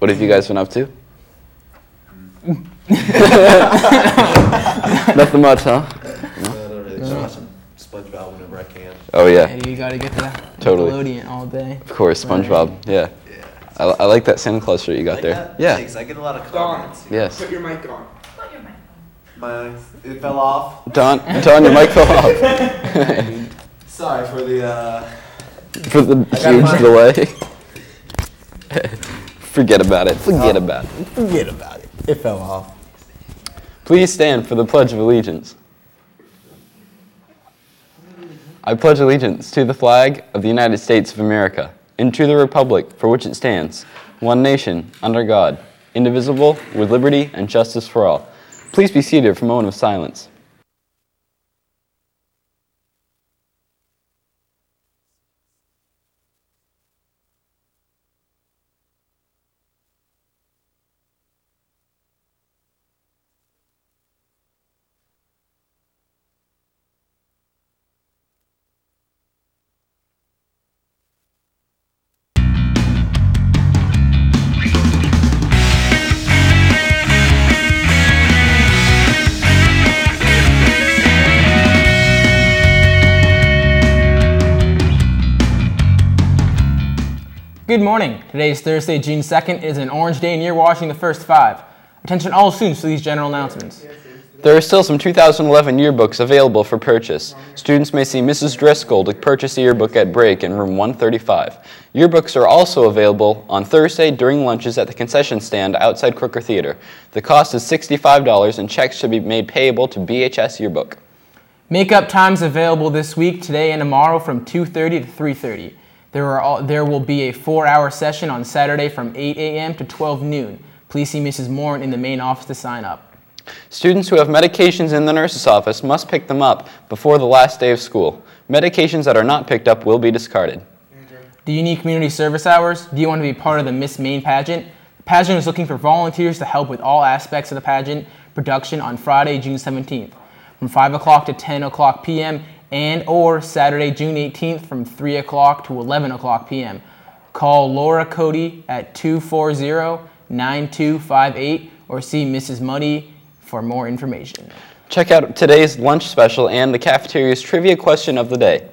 What have you guys been up to? Nothing much, huh? I don't just watch some SpongeBob whenever I can. Oh yeah, Yeah, you gotta get that Totally. Nickelodeon all day. of course, SpongeBob. Yeah, Yeah. I, I like that Santa Claus shirt you got Like there. that? Yeah. Thanks. I get a lot of Don. comments. Yes. Put your mic on. Put your mic My it fell off. Don, Don, your mic fell off Sorry for the uh. for the got huge mine. delay. Forget about it. Forget uh, about it. Forget about it. It fell off. Please stand for the Pledge of Allegiance. I pledge allegiance to the flag of the United States of America and to the republic for which it stands, one nation, under God, indivisible, with liberty and justice for all. Please be seated for a moment of silence. Good morning. Today is Thursday, June 2nd. It is an orange day and you're watching the first five. Attention all students to these general announcements. There are still some 2011 yearbooks available for purchase. Students may see Mrs. Driscoll to purchase a yearbook at break in room 135. Yearbooks are also available on Thursday during lunches at the concession stand outside Crooker Theater. The cost is $65 and checks should be made payable to BHS Yearbook. Makeup times available this week, today and tomorrow from 2:30 to 3:30. There are all, there will be a 4-hour session on Saturday from 8 a.m. to 12 noon. Please see Mrs. Morin in the main office to sign up. Students who have medications in the nurse's office must pick them up before the last day of school. Medications that are not picked up will be discarded. Do you need community service hours? Do you want to be part of the Miss Maine pageant? The pageant is looking for volunteers to help with all aspects of the pageant production on Friday, June 17th, from 5 o'clock to 10 o'clock p.m. and or Saturday, June 18th, from 3 o'clock to 11 o'clock p.m. Call Laura Cody at 240-9258 or see Mrs. Muddy for more information. Check out today's lunch special and the cafeteria's trivia question of the day.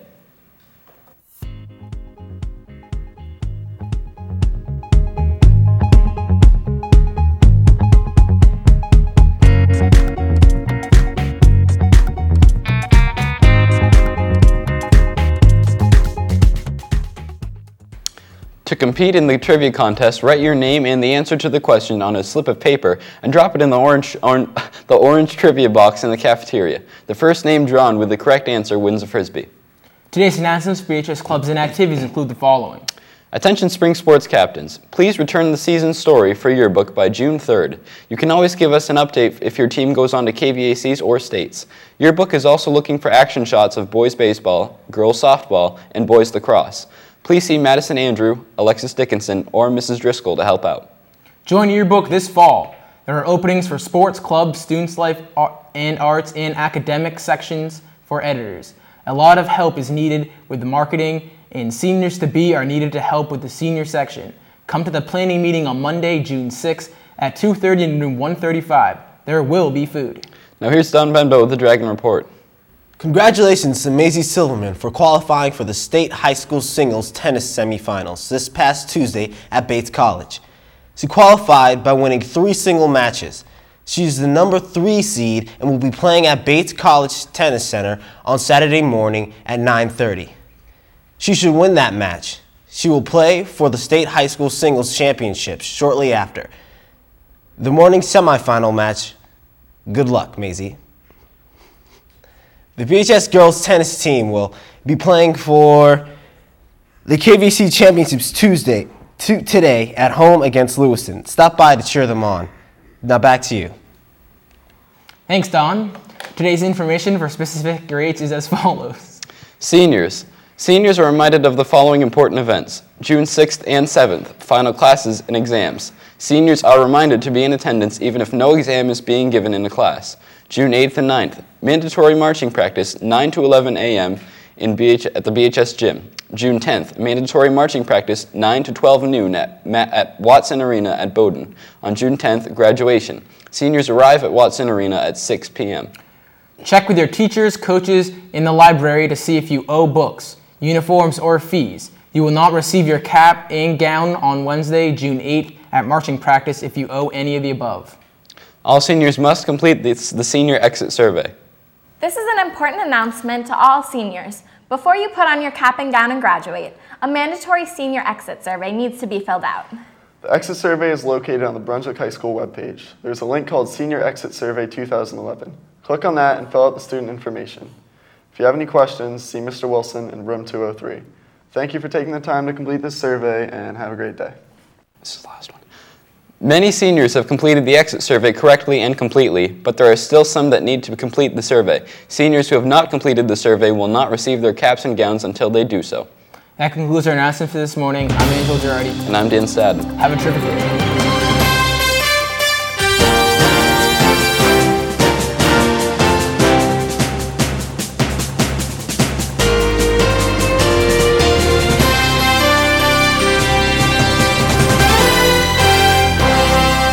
To compete in the trivia contest, write your name and the answer to the question on a slip of paper and drop it in the orange, oran- the orange trivia box in the cafeteria. The first name drawn with the correct answer wins a frisbee. Today's announcements for BHS clubs and activities include the following. Attention spring sports captains, please return the season story for yearbook by June 3rd. You can always give us an update if your team goes on to KVACs or states. Yearbook is also looking for action shots of boys baseball, girls softball, and boys lacrosse. Please see Madison Andrew, Alexis Dickinson, or Mrs. Driscoll to help out. Join Yearbook this fall. There are openings for sports, clubs, students' life and arts, and academic sections for editors. A lot of help is needed with the marketing, and seniors to be are needed to help with the senior section. Come to the planning meeting on Monday, June 6th at 2:30 in room 135. There will be food. Now here's Don Benbow with the Dragon Report. Congratulations to Maisie Silverman for qualifying for the state high school singles tennis semifinals this past Tuesday at Bates College. She qualified by winning three single matches. She is the number three seed and will be playing at Bates College Tennis Center on Saturday morning at 9:30. She should win that match. She will play for the state high school singles championships shortly after. The morning semifinal match. Good luck, Maisie. The BHS girls tennis team will be playing for the KVC Championships Tuesday, to, today at home against Lewiston. Stop by to cheer them on. Now back to you. Thanks, Don. Today's information for specific grades is as follows. Seniors. Seniors are reminded of the following important events June 6th and 7th, final classes and exams. Seniors are reminded to be in attendance even if no exam is being given in a class. June 8th and 9th, mandatory marching practice 9 to 11 a.m. In BH- at the BHS gym. June 10th, mandatory marching practice 9 to 12 noon at, at Watson Arena at Bowdoin. On June 10th, graduation. Seniors arrive at Watson Arena at 6 p.m. Check with your teachers, coaches in the library to see if you owe books, uniforms, or fees. You will not receive your cap and gown on Wednesday, June 8th at marching practice if you owe any of the above. All seniors must complete this, the senior exit survey. This is an important announcement to all seniors. Before you put on your cap and gown and graduate, a mandatory senior exit survey needs to be filled out. The exit survey is located on the Brunswick High School webpage. There's a link called Senior Exit Survey 2011. Click on that and fill out the student information. If you have any questions, see Mr. Wilson in room 203. Thank you for taking the time to complete this survey and have a great day. This is the last one. Many seniors have completed the exit survey correctly and completely, but there are still some that need to complete the survey. Seniors who have not completed the survey will not receive their caps and gowns until they do so. That concludes our announcement for this morning. I'm Angel Girardi. And I'm Dan Stadden. Have a terrific day.